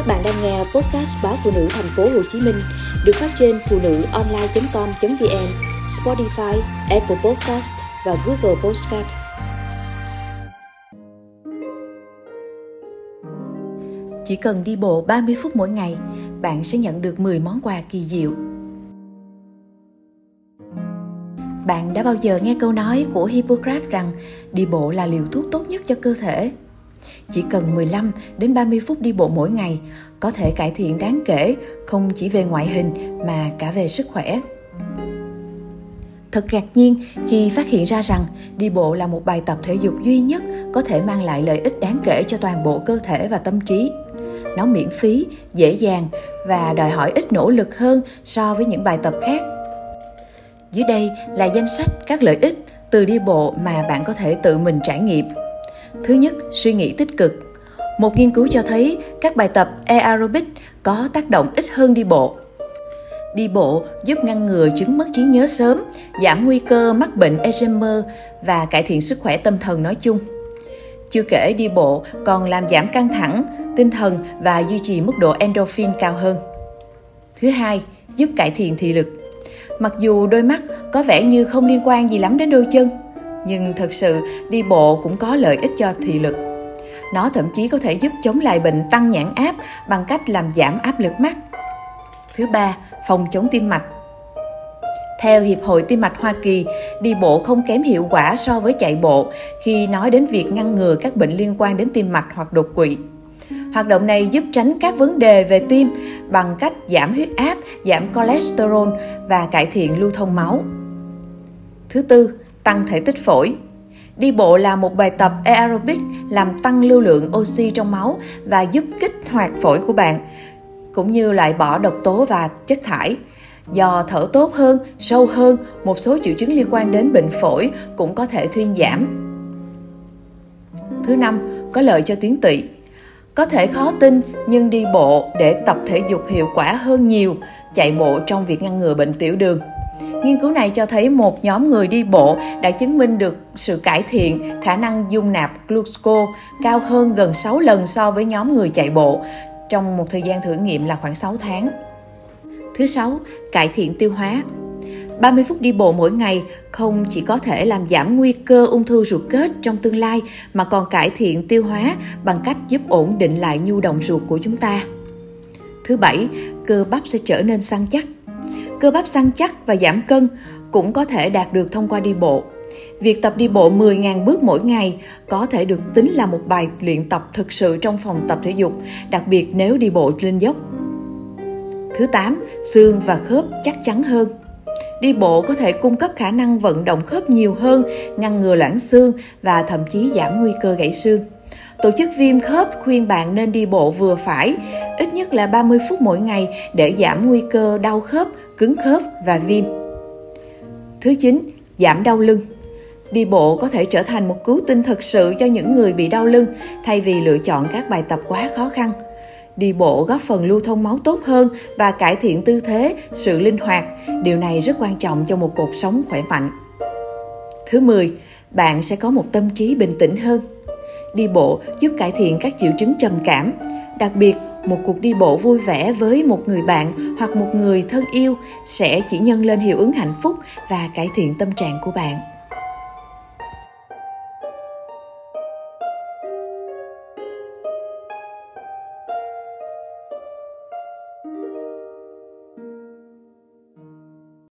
Các bạn đang nghe podcast báo phụ nữ thành phố Hồ Chí Minh được phát trên phụ nữ online.com.vn, Spotify, Apple Podcast và Google Podcast. Chỉ cần đi bộ 30 phút mỗi ngày, bạn sẽ nhận được 10 món quà kỳ diệu. Bạn đã bao giờ nghe câu nói của Hippocrates rằng đi bộ là liều thuốc tốt nhất cho cơ thể? Chỉ cần 15 đến 30 phút đi bộ mỗi ngày có thể cải thiện đáng kể không chỉ về ngoại hình mà cả về sức khỏe. Thật ngạc nhiên khi phát hiện ra rằng đi bộ là một bài tập thể dục duy nhất có thể mang lại lợi ích đáng kể cho toàn bộ cơ thể và tâm trí. Nó miễn phí, dễ dàng và đòi hỏi ít nỗ lực hơn so với những bài tập khác. Dưới đây là danh sách các lợi ích từ đi bộ mà bạn có thể tự mình trải nghiệm. Thứ nhất, suy nghĩ tích cực. Một nghiên cứu cho thấy các bài tập aerobic có tác động ít hơn đi bộ. Đi bộ giúp ngăn ngừa chứng mất trí nhớ sớm, giảm nguy cơ mắc bệnh Alzheimer và cải thiện sức khỏe tâm thần nói chung. Chưa kể đi bộ còn làm giảm căng thẳng, tinh thần và duy trì mức độ endorphin cao hơn. Thứ hai, giúp cải thiện thị lực. Mặc dù đôi mắt có vẻ như không liên quan gì lắm đến đôi chân, nhưng thật sự đi bộ cũng có lợi ích cho thị lực. Nó thậm chí có thể giúp chống lại bệnh tăng nhãn áp bằng cách làm giảm áp lực mắt. Thứ ba, phòng chống tim mạch. Theo Hiệp hội Tim mạch Hoa Kỳ, đi bộ không kém hiệu quả so với chạy bộ khi nói đến việc ngăn ngừa các bệnh liên quan đến tim mạch hoặc đột quỵ. Hoạt động này giúp tránh các vấn đề về tim bằng cách giảm huyết áp, giảm cholesterol và cải thiện lưu thông máu. Thứ tư, tăng thể tích phổi. Đi bộ là một bài tập aerobic làm tăng lưu lượng oxy trong máu và giúp kích hoạt phổi của bạn, cũng như loại bỏ độc tố và chất thải. Do thở tốt hơn, sâu hơn, một số triệu chứng liên quan đến bệnh phổi cũng có thể thuyên giảm. Thứ năm, có lợi cho tuyến tụy. Có thể khó tin nhưng đi bộ để tập thể dục hiệu quả hơn nhiều chạy bộ trong việc ngăn ngừa bệnh tiểu đường. Nghiên cứu này cho thấy một nhóm người đi bộ đã chứng minh được sự cải thiện khả năng dung nạp glucose cao hơn gần 6 lần so với nhóm người chạy bộ trong một thời gian thử nghiệm là khoảng 6 tháng. Thứ sáu, cải thiện tiêu hóa. 30 phút đi bộ mỗi ngày không chỉ có thể làm giảm nguy cơ ung thư ruột kết trong tương lai mà còn cải thiện tiêu hóa bằng cách giúp ổn định lại nhu động ruột của chúng ta. Thứ bảy, cơ bắp sẽ trở nên săn chắc cơ bắp săn chắc và giảm cân cũng có thể đạt được thông qua đi bộ. Việc tập đi bộ 10.000 bước mỗi ngày có thể được tính là một bài luyện tập thực sự trong phòng tập thể dục, đặc biệt nếu đi bộ lên dốc. Thứ 8, xương và khớp chắc chắn hơn. Đi bộ có thể cung cấp khả năng vận động khớp nhiều hơn, ngăn ngừa loãng xương và thậm chí giảm nguy cơ gãy xương. Tổ chức viêm khớp khuyên bạn nên đi bộ vừa phải, ít nhất là 30 phút mỗi ngày để giảm nguy cơ đau khớp, cứng khớp và viêm. Thứ 9, giảm đau lưng. Đi bộ có thể trở thành một cứu tinh thực sự cho những người bị đau lưng thay vì lựa chọn các bài tập quá khó khăn. Đi bộ góp phần lưu thông máu tốt hơn và cải thiện tư thế, sự linh hoạt. Điều này rất quan trọng cho một cuộc sống khỏe mạnh. Thứ 10, bạn sẽ có một tâm trí bình tĩnh hơn. Đi bộ giúp cải thiện các triệu chứng trầm cảm, đặc biệt một cuộc đi bộ vui vẻ với một người bạn hoặc một người thân yêu sẽ chỉ nhân lên hiệu ứng hạnh phúc và cải thiện tâm trạng của bạn.